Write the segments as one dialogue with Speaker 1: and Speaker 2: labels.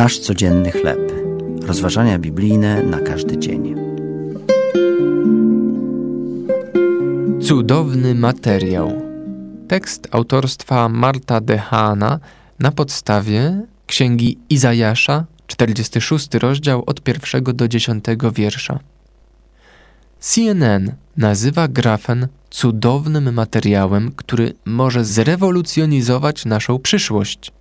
Speaker 1: Nasz codzienny chleb. Rozważania biblijne na każdy dzień.
Speaker 2: Cudowny materiał. Tekst autorstwa Marta Dehana na podstawie księgi Izajasza, 46 rozdział od pierwszego do dziesiątego wiersza. CNN nazywa grafen cudownym materiałem, który może zrewolucjonizować naszą przyszłość.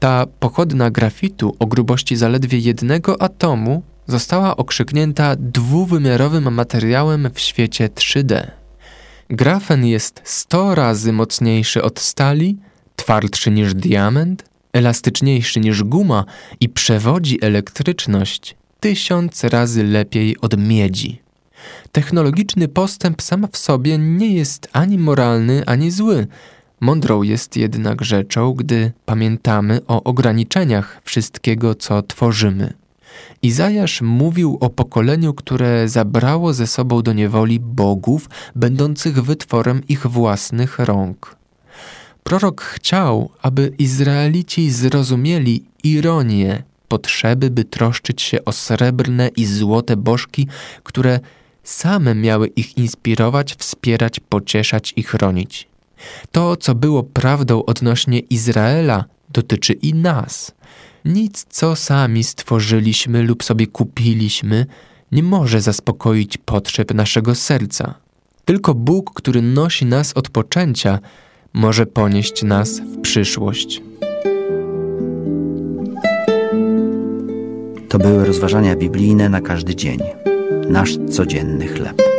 Speaker 2: Ta pochodna grafitu o grubości zaledwie jednego atomu została okrzyknięta dwuwymiarowym materiałem w świecie 3D. Grafen jest 100 razy mocniejszy od stali, twardszy niż diament, elastyczniejszy niż guma i przewodzi elektryczność tysiąc razy lepiej od miedzi. Technologiczny postęp sam w sobie nie jest ani moralny, ani zły. Mądrą jest jednak rzeczą, gdy pamiętamy o ograniczeniach wszystkiego, co tworzymy. Izajasz mówił o pokoleniu, które zabrało ze sobą do niewoli bogów, będących wytworem ich własnych rąk. Prorok chciał, aby Izraelici zrozumieli ironię potrzeby, by troszczyć się o srebrne i złote bożki, które same miały ich inspirować, wspierać, pocieszać i chronić. To, co było prawdą odnośnie Izraela, dotyczy i nas. Nic, co sami stworzyliśmy lub sobie kupiliśmy, nie może zaspokoić potrzeb naszego serca. Tylko Bóg, który nosi nas od poczęcia, może ponieść nas w przyszłość.
Speaker 1: To były rozważania biblijne na każdy dzień. Nasz codzienny chleb.